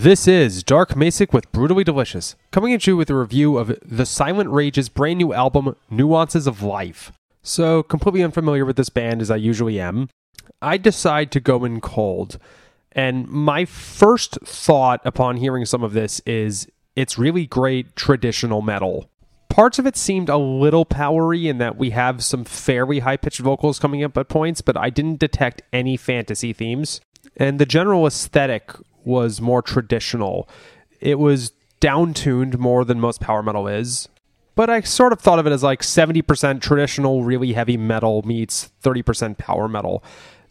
This is Dark Macek with Brutally Delicious, coming at you with a review of The Silent Rage's brand new album, Nuances of Life. So, completely unfamiliar with this band as I usually am, I decide to go in cold. And my first thought upon hearing some of this is it's really great traditional metal. Parts of it seemed a little powery in that we have some fairly high pitched vocals coming up at points, but I didn't detect any fantasy themes. And the general aesthetic was more traditional. It was downtuned more than most power metal is. But I sort of thought of it as like 70% traditional, really heavy metal meets 30% power metal.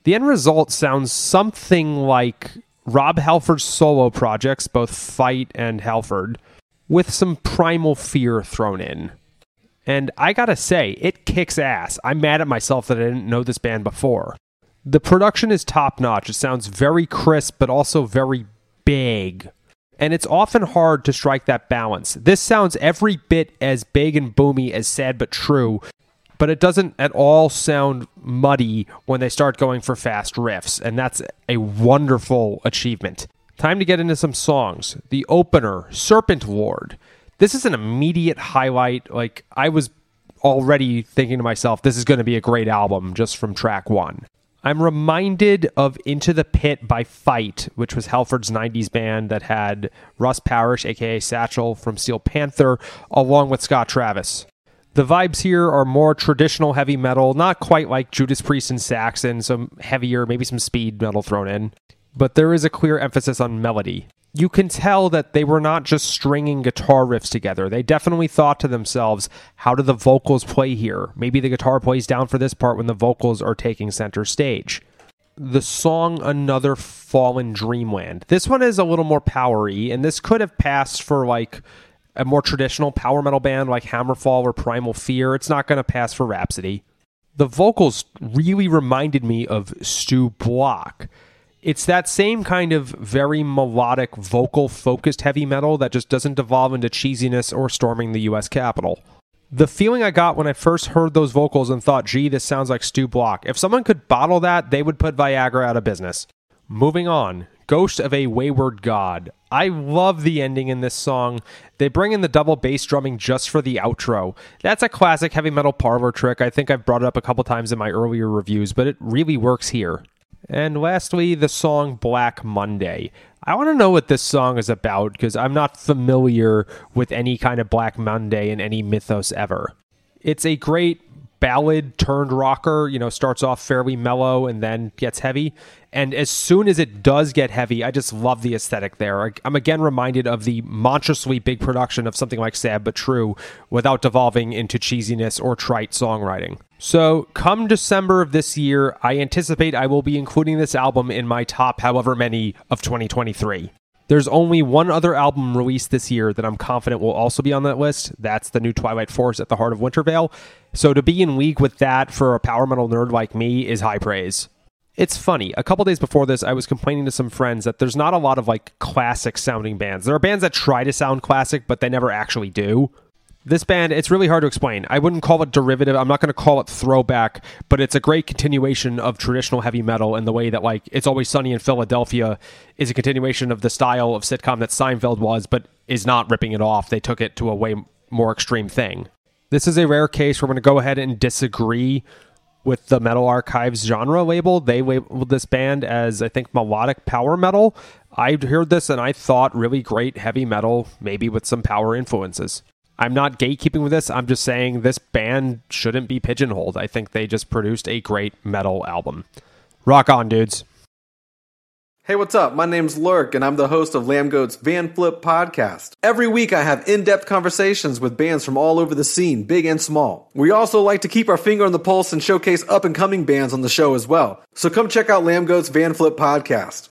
The end result sounds something like Rob Halford's solo projects, both Fight and Halford, with some primal fear thrown in. And I gotta say, it kicks ass. I'm mad at myself that I didn't know this band before. The production is top notch. It sounds very crisp, but also very big. And it's often hard to strike that balance. This sounds every bit as big and boomy as Sad But True, but it doesn't at all sound muddy when they start going for fast riffs, and that's a wonderful achievement. Time to get into some songs. The opener, Serpent Lord. This is an immediate highlight. Like, I was already thinking to myself, this is going to be a great album just from track one. I'm reminded of Into the Pit by Fight, which was Halford's 90s band that had Russ Parrish, aka Satchel from Steel Panther, along with Scott Travis. The vibes here are more traditional heavy metal, not quite like Judas Priest and Saxon, some heavier, maybe some speed metal thrown in, but there is a clear emphasis on melody you can tell that they were not just stringing guitar riffs together. They definitely thought to themselves, how do the vocals play here? Maybe the guitar plays down for this part when the vocals are taking center stage. The song Another Fallen Dreamland. This one is a little more powery, and this could have passed for like a more traditional power metal band like Hammerfall or Primal Fear. It's not going to pass for Rhapsody. The vocals really reminded me of Stu Block it's that same kind of very melodic, vocal focused heavy metal that just doesn't devolve into cheesiness or storming the US Capitol. The feeling I got when I first heard those vocals and thought, gee, this sounds like Stu Block. If someone could bottle that, they would put Viagra out of business. Moving on, Ghost of a Wayward God. I love the ending in this song. They bring in the double bass drumming just for the outro. That's a classic heavy metal parlor trick. I think I've brought it up a couple times in my earlier reviews, but it really works here. And lastly, the song Black Monday. I want to know what this song is about because I'm not familiar with any kind of Black Monday in any mythos ever. It's a great ballad turned rocker, you know, starts off fairly mellow and then gets heavy. And as soon as it does get heavy, I just love the aesthetic there. I'm again reminded of the monstrously big production of something like Sad But True without devolving into cheesiness or trite songwriting. So, come December of this year, I anticipate I will be including this album in my top however many of 2023. There's only one other album released this year that I'm confident will also be on that list. That's the new Twilight Force at the Heart of Wintervale. So to be in league with that for a power metal nerd like me is high praise. It's funny. A couple days before this, I was complaining to some friends that there's not a lot of like classic sounding bands. There are bands that try to sound classic, but they never actually do. This band, it's really hard to explain. I wouldn't call it derivative. I'm not going to call it throwback, but it's a great continuation of traditional heavy metal in the way that, like, It's Always Sunny in Philadelphia is a continuation of the style of sitcom that Seinfeld was, but is not ripping it off. They took it to a way more extreme thing. This is a rare case where I'm going to go ahead and disagree with the Metal Archives genre label. They labeled this band as, I think, melodic power metal. I heard this and I thought really great heavy metal, maybe with some power influences. I'm not gatekeeping with this. I'm just saying this band shouldn't be pigeonholed. I think they just produced a great metal album. Rock on, dudes. Hey, what's up? My name's Lurk, and I'm the host of Lambgoat's Van Flip podcast. Every week, I have in depth conversations with bands from all over the scene, big and small. We also like to keep our finger on the pulse and showcase up and coming bands on the show as well. So come check out Lambgoat's Van Flip podcast.